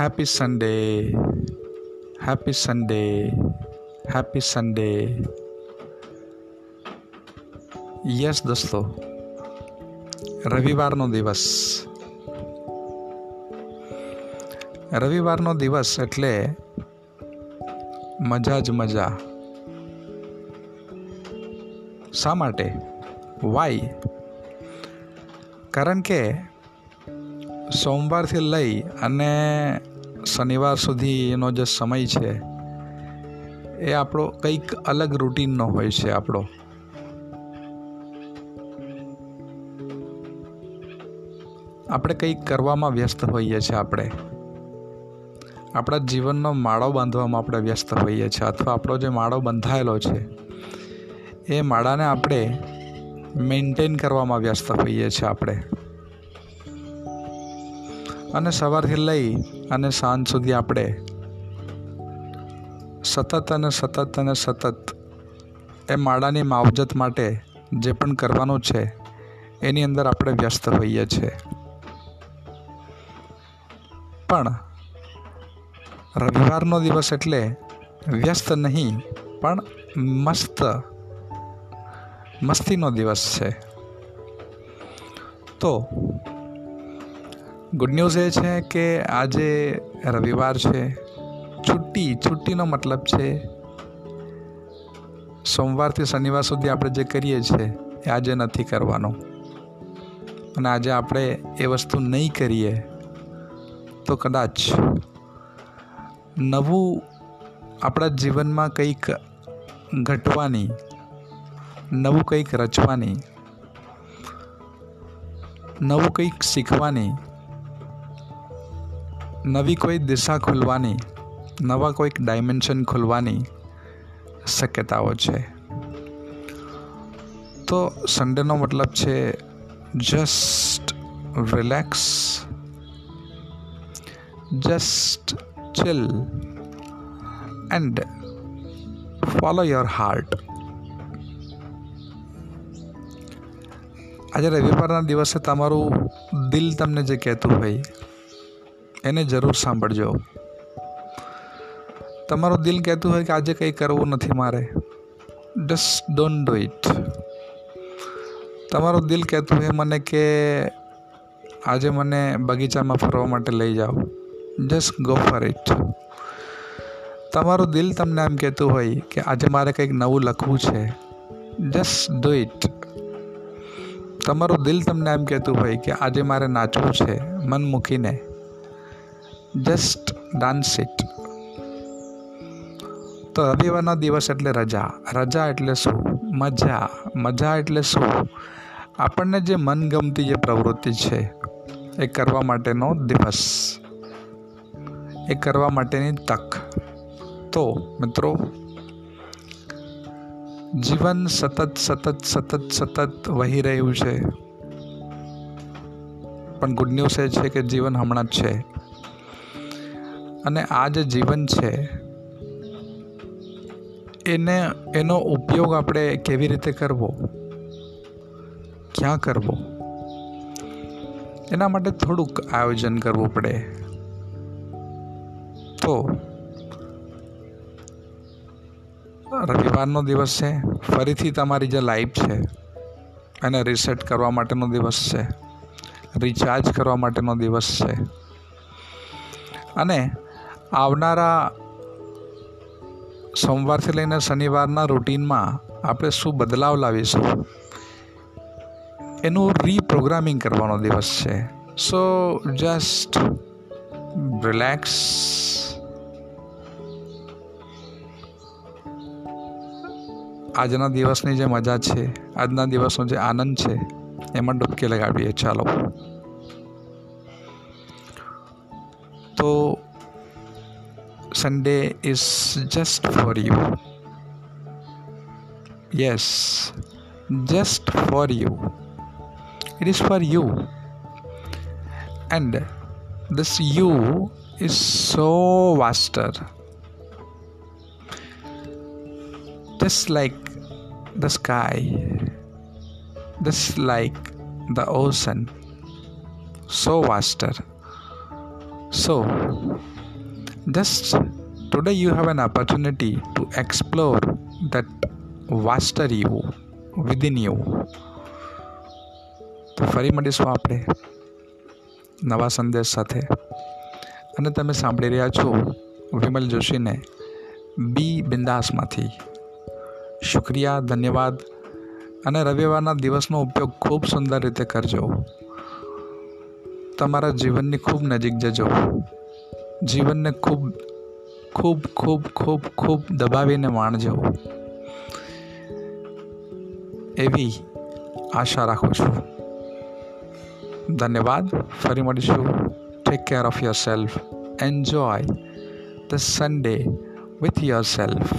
Happy Sunday. Happy Sunday. Happy Sunday. Yes દોસ્તો રવિવારનો દિવસ રવિવારનો દિવસ એટલે મજા જ મજા શા માટે વાય કારણ કે સોમવારથી લઈ અને શનિવાર સુધી એનો જે સમય છે, એ આપણો કંઈક અલગ રૂટીનનો હોય છે આપણો. આપણે કંઈક કરવામાં વ્યસ્ત હોઈએ છીએ આપણે. આપણા જીવનનો માળો બાંધવામાં આપણે વ્યસ્ત હોઈએ છીએ, અથવા આપણો જે માળો બંધાયેલો છે, એ માળાને આપણે મેન્ટેન કરવામાં વ્યસ્ત હોઈએ છીએ આપણે. અને સવારથી લઈ અને સાંજ સુધી આપણે સતત અને સતત અને સતત એ માળાની માવજત માટે જે પણ કરવાનું છે, એની અંદર આપણે વ્યસ્ત હોઈએ છીએ. પણ રવિવારનો દિવસ એટલે વ્યસ્ત નહીં, પણ મસ્ત, મસ્તીનો દિવસ છે. તો ગુડ ન્યૂઝ એ છે કે આજે રવિવાર છે. છુટ્ટી છુટ્ટીનો મતલબ છે સોમવારથી શનિવાર સુધી આપણે જે કરીએ છીએ એ આજે નથી કરવાનું. અને આજે આપણે એ વસ્તુ નહીં કરીએ તો કદાચ નવું આપણા જીવનમાં કંઈક ઘટવાની, નવું કંઈક રચવાની, નવું કંઈક શીખવાની નવી કોઈ દિશા ખુલવાની, નવા કોઈક ડાયમેન્શન ખુલવાની શક્યતાઓ છે. તો સન્ડેનો મતલબ છે just relax just chill and follow your heart આજે રવિવારના દિવસે તમારું દિલ તમને જે કહેતું હોય એને જરૂર સાંભળજો. તમારું દિલ કહેતું હોય કે આજે કંઈ કરવું નથી મારે. જસ્ટ ડોન્ટ ડુ ઇટ તમારું દિલ કહેતું હોય મને કે આજે મને બગીચામાં ફરવા માટે લઈ જાઓ. જસ્ટ ગો ફોર ઇટ તમારું દિલ તમને એમ કહેતું હોય કે આજે મારે કંઈક નવું લખવું છે. જસ્ટ ડુ ઇટ તમારું દિલ તમને એમ કહેતું હોય કે આજે મારે નાચવું છે. મન મૂકીને. જસ્ટ ડાન્સ ઇટ તો રવિવારનો દિવસ એટલે રજા. રજા એટલે શું? મજા. મજા એટલે શું? આપણને જે મનગમતી જે પ્રવૃત્તિ છે, એ કરવા માટેનો દિવસ. એ કરવા માટેની તક. તો મિત્રો, જીવન સતત સતત સતત સતત વહી રહ્યું છે. પણ ગુડ ન્યૂઝ એ છે કે જીવન હમણાં જ છે. અને આ જે જીવન છે, એને, એનો ઉપયોગ આપણે કેવી રીતે કરવો? ક્યાં કરવો? એના માટે થોડુંક આયોજન કરવું પડે. તો, રવિવારનો દિવસ છે, ફરીથી તમારી જે લાઈફ છે, એને રીસેટ કરવા માટેનો દિવસ છે રિચાર્જ કરવા માટેનો દિવસ છે. અને આવનારા સોમવારથી લઈને શનિવારના રૂટીનમાં આપણે શું બદલાવ લાવીશું? એનું રીપ્રોગ્રામિંગ કરવાનો દિવસ છે. સો જસ્ટ રિલેક્સ આજના દિવસની જે મજા છે, આજના દિવસનો જે આનંદ છે, એમાં ડૂબકી લગાવીએ. ચાલો. તો Sunday is just for you. Yes, just for you. It is for you. And this you is so vaster. Just like the sky, just like the ocean, so vaster. So, just today you have an opportunity to explore that vaster you within you. તો ફરી મળીશું આપણે નવા સંદેશ સાથે. અને તમે સાંભળી રહ્યા છો વિમલ જોશીને બી બિંદાસમાંથી. શુક્રિયા, ધન્યવાદ. અને રવિવારના દિવસનો ઉપયોગ ખૂબ સુંદર રીતે કરજો. તમારા જીવનની ખૂબ નજીક જજો. જીવનને ખૂબ ખૂબ ખૂબ ખૂબ ખૂબ દબાવીને માણજો એવી આશા રાખું છું. ધન્યવાદ. ફરી મળીશું. Take care of your self enjoy the Sunday with your self